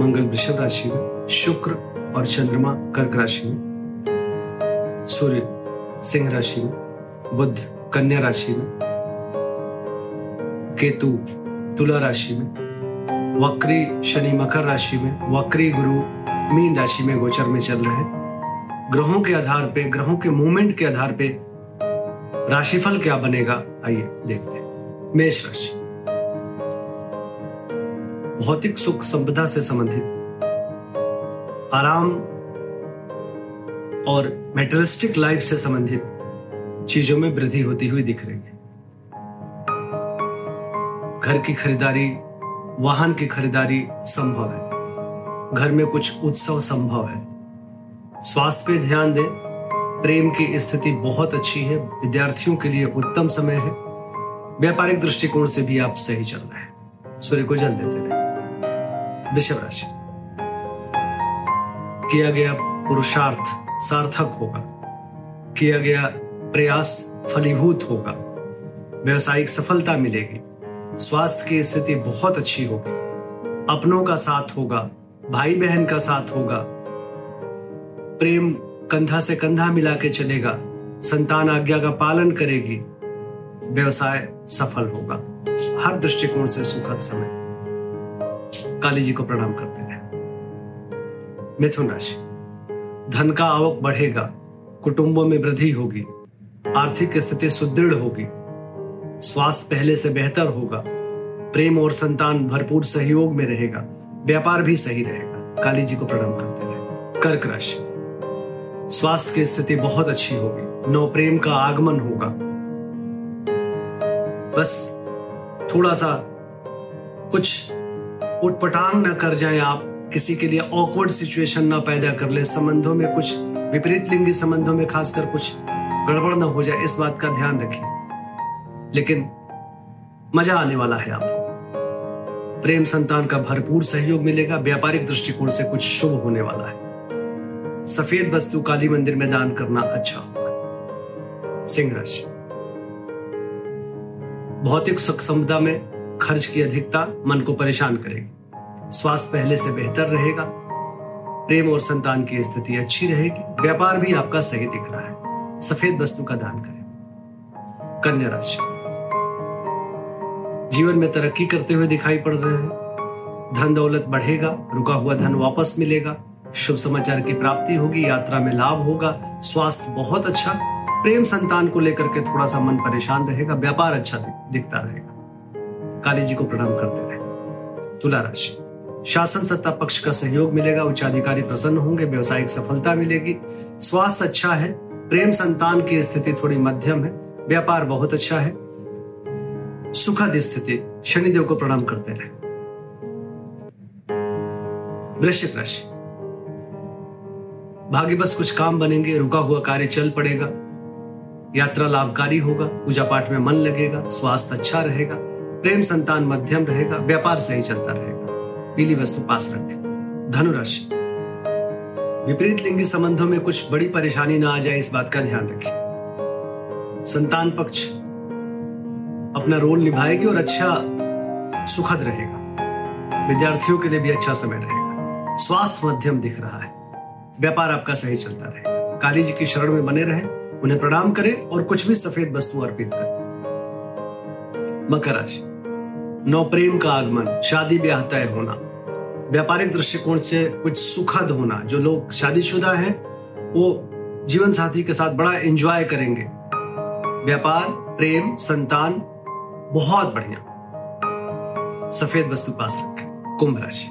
मंगल वृषभ राशि में, शुक्र और चंद्रमा कर्क राशि में, सूर्य सिंह राशि में, बुध कन्या राशि में, केतु तुला राशि में, वक्री शनि मकर राशि में, वक्री गुरु मीन राशि में गोचर में चल रहे ग्रहों के आधार पे, ग्रहों के मूवमेंट के आधार पे राशिफल क्या बनेगा, आइए देखते हैं। मेष राशि। भौतिक सुख संपदा से संबंधित। आराम और मेटलिस्टिक लाइफ से संबंधित चीज़ों में वृद्धि होती हुई दिख रही है। घर की खरीदारी, वाहन की खरीदारी संभव है। घर में कुछ उत्सव संभव है। स्वास्थ्य पे ध्यान दें, प्रेम की स्थिति बहुत अच्छी है, विद्यार्थियों के लिए उत्तम समय है। व्यापारिक दृष्टिकोण से भी आप सही चल रहे हैं। सूर्य को जल देते रहे। वृषभ राशि किया गया पुरुषार्थ सार्थक होगा। किया गया प्रयास फलीभूत होगा। व्यवसायिक सफलता मिलेगी। स्वास्थ्य की स्थिति बहुत अच्छी होगी। अपनों का साथ होगा। भाई बहन का साथ होगा। प्रेम कंधा से कंधा मिला के चलेगा। संतान आज्ञा का पालन करेगी। व्यवसाय सफल होगा। हर दृष्टिकोण से सुखद समय। काली जी को प्रणाम करते रहे मिथुन राशि धन का आवक बढ़ेगा, कुटुंबों में वृद्धि होगी, आर्थिक स्थिति सुदृढ़ होगी, स्वास्थ्य पहले से बेहतर होगा, प्रेम और संतान भरपूर सहयोग में रहेगा, व्यापार भी सही रहेगा, काली जी को प्रणाम करते रहे कर्क राशि, स्वास्थ्य की स्थिति बहुत अच्छी होगी, नौ प्रेम का आगमन होगा। बस थोड़ा सा कुछ उटपटांग न कर जाए आप। किसी के लिए ऑकवर्ड सिचुएशन ना पैदा कर ले। संबंधों में कुछ विपरीत लिंगी संबंधों में खासकर कुछ गड़बड़ ना हो जाए, इस बात का ध्यान रखिए लेकिन मज़ा आने वाला है आपको। प्रेम संतान का भरपूर सहयोग मिलेगा। व्यापारिक दृष्टिकोण से कुछ शुभ होने वाला है। सफ़ेद वस्तु काली मंदिर में दान करना अच्छा होगा। सिंह राशि। भौतिक सुख संपदा में खर्च की अधिकता मन को परेशान करेगी। स्वास्थ्य पहले से बेहतर रहेगा। प्रेम और संतान की स्थिति अच्छी रहेगी। व्यापार भी आपका सही दिख रहा है। सफ़ेद वस्तु का दान करें। कन्या राशि। जीवन में तरक्की करते हुए दिखाई पड़ रहे हैं। धन दौलत बढ़ेगा, रुका हुआ धन वापस मिलेगा। शुभ समाचार की प्राप्ति होगी, यात्रा में लाभ होगा, स्वास्थ्य बहुत अच्छा। प्रेम संतान को लेकर के थोड़ा सा मन परेशान रहेगा, व्यापार अच्छा दिखता रहेगा। काली जी को प्रणाम करते रहे। तुला राशि। शासन सत्ता पक्ष का सहयोग मिलेगा, उच्चाधिकारी प्रसन्न होंगे, व्यवसायिक सफलता मिलेगी। स्वास्थ्य अच्छा है, प्रेम संतान की स्थिति थोड़ी मध्यम है, व्यापार बहुत अच्छा है। सुखद स्थिति, शनिदेव को प्रणाम करते रहे। वृश्चिक राशि। भाग्य बस कुछ काम बनेंगे, रुका हुआ कार्य चल पड़ेगा। यात्रा लाभकारी होगा, पूजा पाठ में मन लगेगा, स्वास्थ्य अच्छा रहेगा। प्रेम संतान मध्यम रहेगा, व्यापार सही चलता रहेगा। पीली वस्तु पास रखें। धनुराशि। विपरीत लिंगी संबंधों में कुछ बड़ी परेशानी ना आ जाए, इस बात का ध्यान रखें। संतान पक्ष अपना रोल निभाएगी और अच्छा सुखद रहेगा। विद्यार्थियों के लिए भी अच्छा समय रहेगा। स्वास्थ्य मध्यम दिख रहा है। व्यापार आपका सही चलता रहे काली जी की शरण में बने रहे, उन्हें प्रणाम करें और कुछ भी सफ़ेद वस्तु अर्पित करें। मकर राशि। नौ प्रेम का आगमन, शादी ब्याह तय होना। व्यापारिक दृष्टिकोण से कुछ सुखद होना, जो लोग शादीशुदा हैं, वो जीवन साथी के साथ बड़ा एंजॉय करेंगे। व्यापार, प्रेम, संतान, बहुत बढ़िया। सफ़ेद वस्तु पास रखें, कुंभ राशि।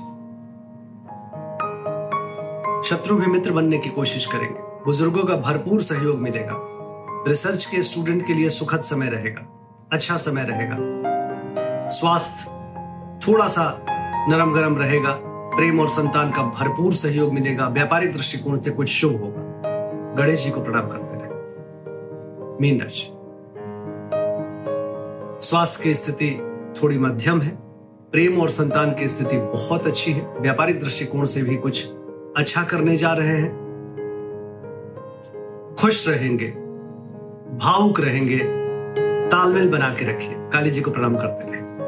शत्रु भी मित्र बनने की कोशिश करेंगे। बुज़ुर्गों का भरपूर सहयोग मिलेगा। रिसर्च के स्टूडेंट के लिए सुखद समय रहेगा अच्छा समय रहेगा। स्वास्थ्य थोड़ा सा नरम गरम रहेगा, प्रेम और संतान का भरपूर सहयोग मिलेगा, व्यापारिक दृष्टिकोण से कुछ शुभ होगा। गणेश जी को प्रणाम करते रहे। मीन राशि। स्वास्थ्य की स्थिति थोड़ी मध्यम है। प्रेम और संतान की स्थिति बहुत अच्छी है। व्यापारिक दृष्टिकोण से भी कुछ अच्छा करने जा रहे हैं। खुश रहेंगे, भावुक रहेंगे, तालमेल बना के रखिए। काली जी को प्रणाम करते रहे।